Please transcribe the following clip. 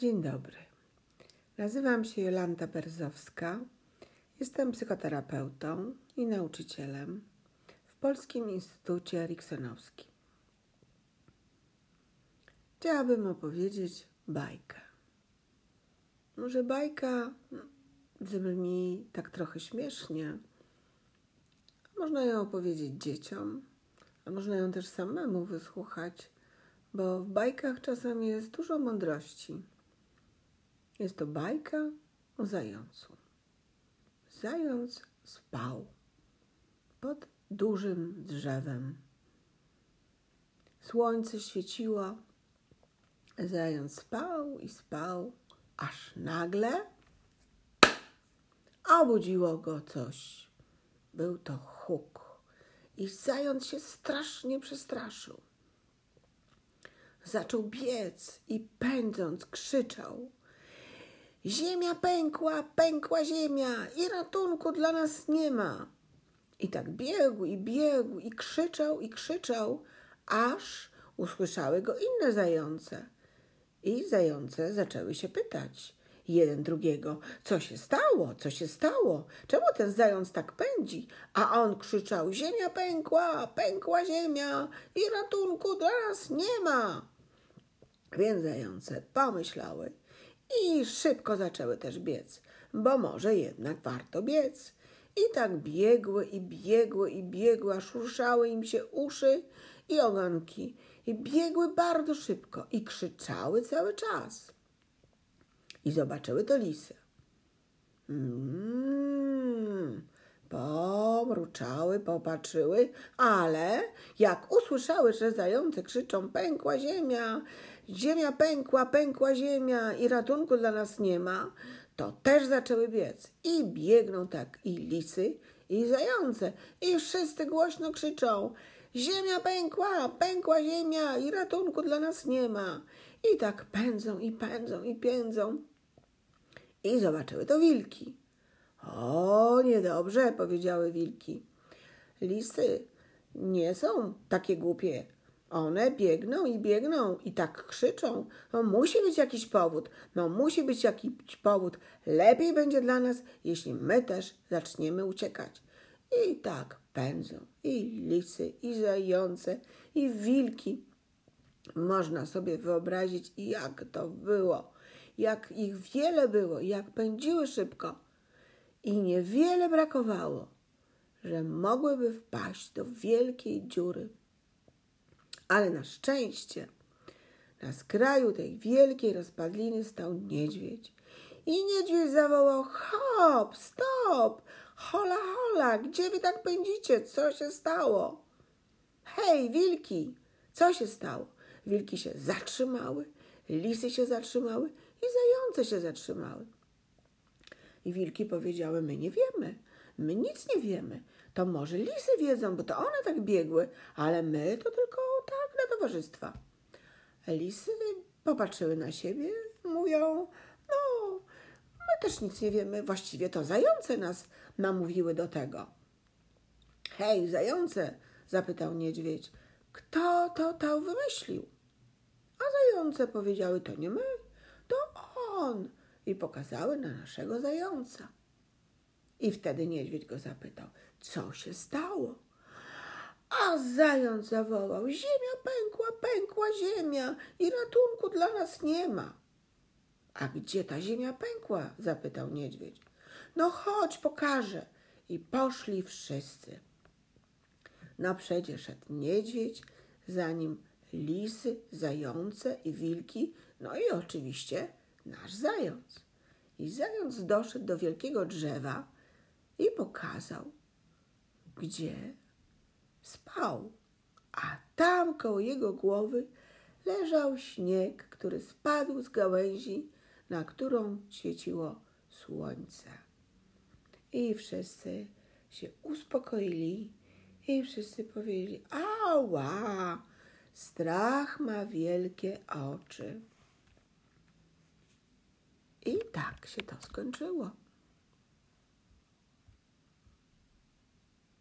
Dzień dobry. Nazywam się Jolanta Berzowska. Jestem psychoterapeutą i nauczycielem w Polskim Instytucie Eriksonowskim. Chciałabym opowiedzieć bajkę. Może bajka brzmi tak trochę śmiesznie. Można ją opowiedzieć dzieciom, a można ją też samemu wysłuchać, bo w bajkach czasami jest dużo mądrości. Jest to bajka o zającu. Zając spał pod dużym drzewem. Słońce świeciło, zając spał i spał, aż nagle obudziło go coś. Był to huk i zając się strasznie przestraszył. Zaczął biec i pędząc krzyczał – Ziemia pękła, pękła ziemia i ratunku dla nas nie ma. I tak biegł i biegł i krzyczał i krzyczał, aż usłyszały go inne zające. I zające zaczęły się pytać jeden drugiego, co się stało, co się stało, czemu ten zając tak pędzi? A on krzyczał, ziemia pękła, pękła ziemia i ratunku dla nas nie ma. Więc zające pomyślały, i szybko zaczęły też biec, bo może jednak warto biec. I tak biegły i biegły i biegły, aż ruszały im się uszy i ogonki. I biegły bardzo szybko i krzyczały cały czas. I zobaczyły to lisy. Pomruczały, popatrzyły, ale jak usłyszały, że zające krzyczą pękła ziemia, ziemia pękła, pękła ziemia i ratunku dla nas nie ma, to też zaczęły biec. I biegną tak i lisy, i zające. I wszyscy głośno krzyczą: Ziemia pękła, pękła ziemia i ratunku dla nas nie ma. I tak pędzą, i pędzą, i pędzą. I zobaczyły to wilki. O, niedobrze, powiedziały wilki. Lisy nie są takie głupie one biegną i biegną i tak krzyczą. No musi być jakiś powód. No musi być jakiś powód. Lepiej będzie dla nas, jeśli my też zaczniemy uciekać. I tak pędzą i lisy, i zające, i wilki. Można sobie wyobrazić, jak to było, jak ich wiele było, jak pędziły szybko. I niewiele brakowało, że mogłyby wpaść do wielkiej dziury ale na szczęście na skraju tej wielkiej rozpadliny stał niedźwiedź. I niedźwiedź zawołał: Hop, stop! Hola, hola, gdzie wy tak pędzicie? Co się stało? Hej, wilki! Co się stało? Wilki się zatrzymały, lisy się zatrzymały i zające się zatrzymały. I wilki powiedziały: My nie wiemy, my nic nie wiemy. To może lisy wiedzą, bo to one tak biegły, ale my to tylko towarzystwa. Lisy popatrzyły na siebie, mówią: No, my też nic nie wiemy, właściwie to zające nas namówiły do tego. Hej, zające, zapytał niedźwiedź, kto to to wymyślił? A zające powiedziały: To nie my, to on. I pokazały na naszego zająca. I wtedy niedźwiedź go zapytał: Co się stało? A zając zawołał: Ziemia pękła, pękła ziemia i ratunku dla nas nie ma. A gdzie ta ziemia pękła? zapytał niedźwiedź. No chodź, pokażę. I poszli wszyscy. Na przedzie szedł niedźwiedź, za nim lisy, zające i wilki, no i oczywiście nasz zając. I zając doszedł do wielkiego drzewa i pokazał, gdzie spał, a tam koło jego głowy leżał śnieg, który spadł z gałęzi, na którą świeciło słońce. I wszyscy się uspokoili i wszyscy powiedzieli: Ała, strach ma wielkie oczy. I tak się to skończyło.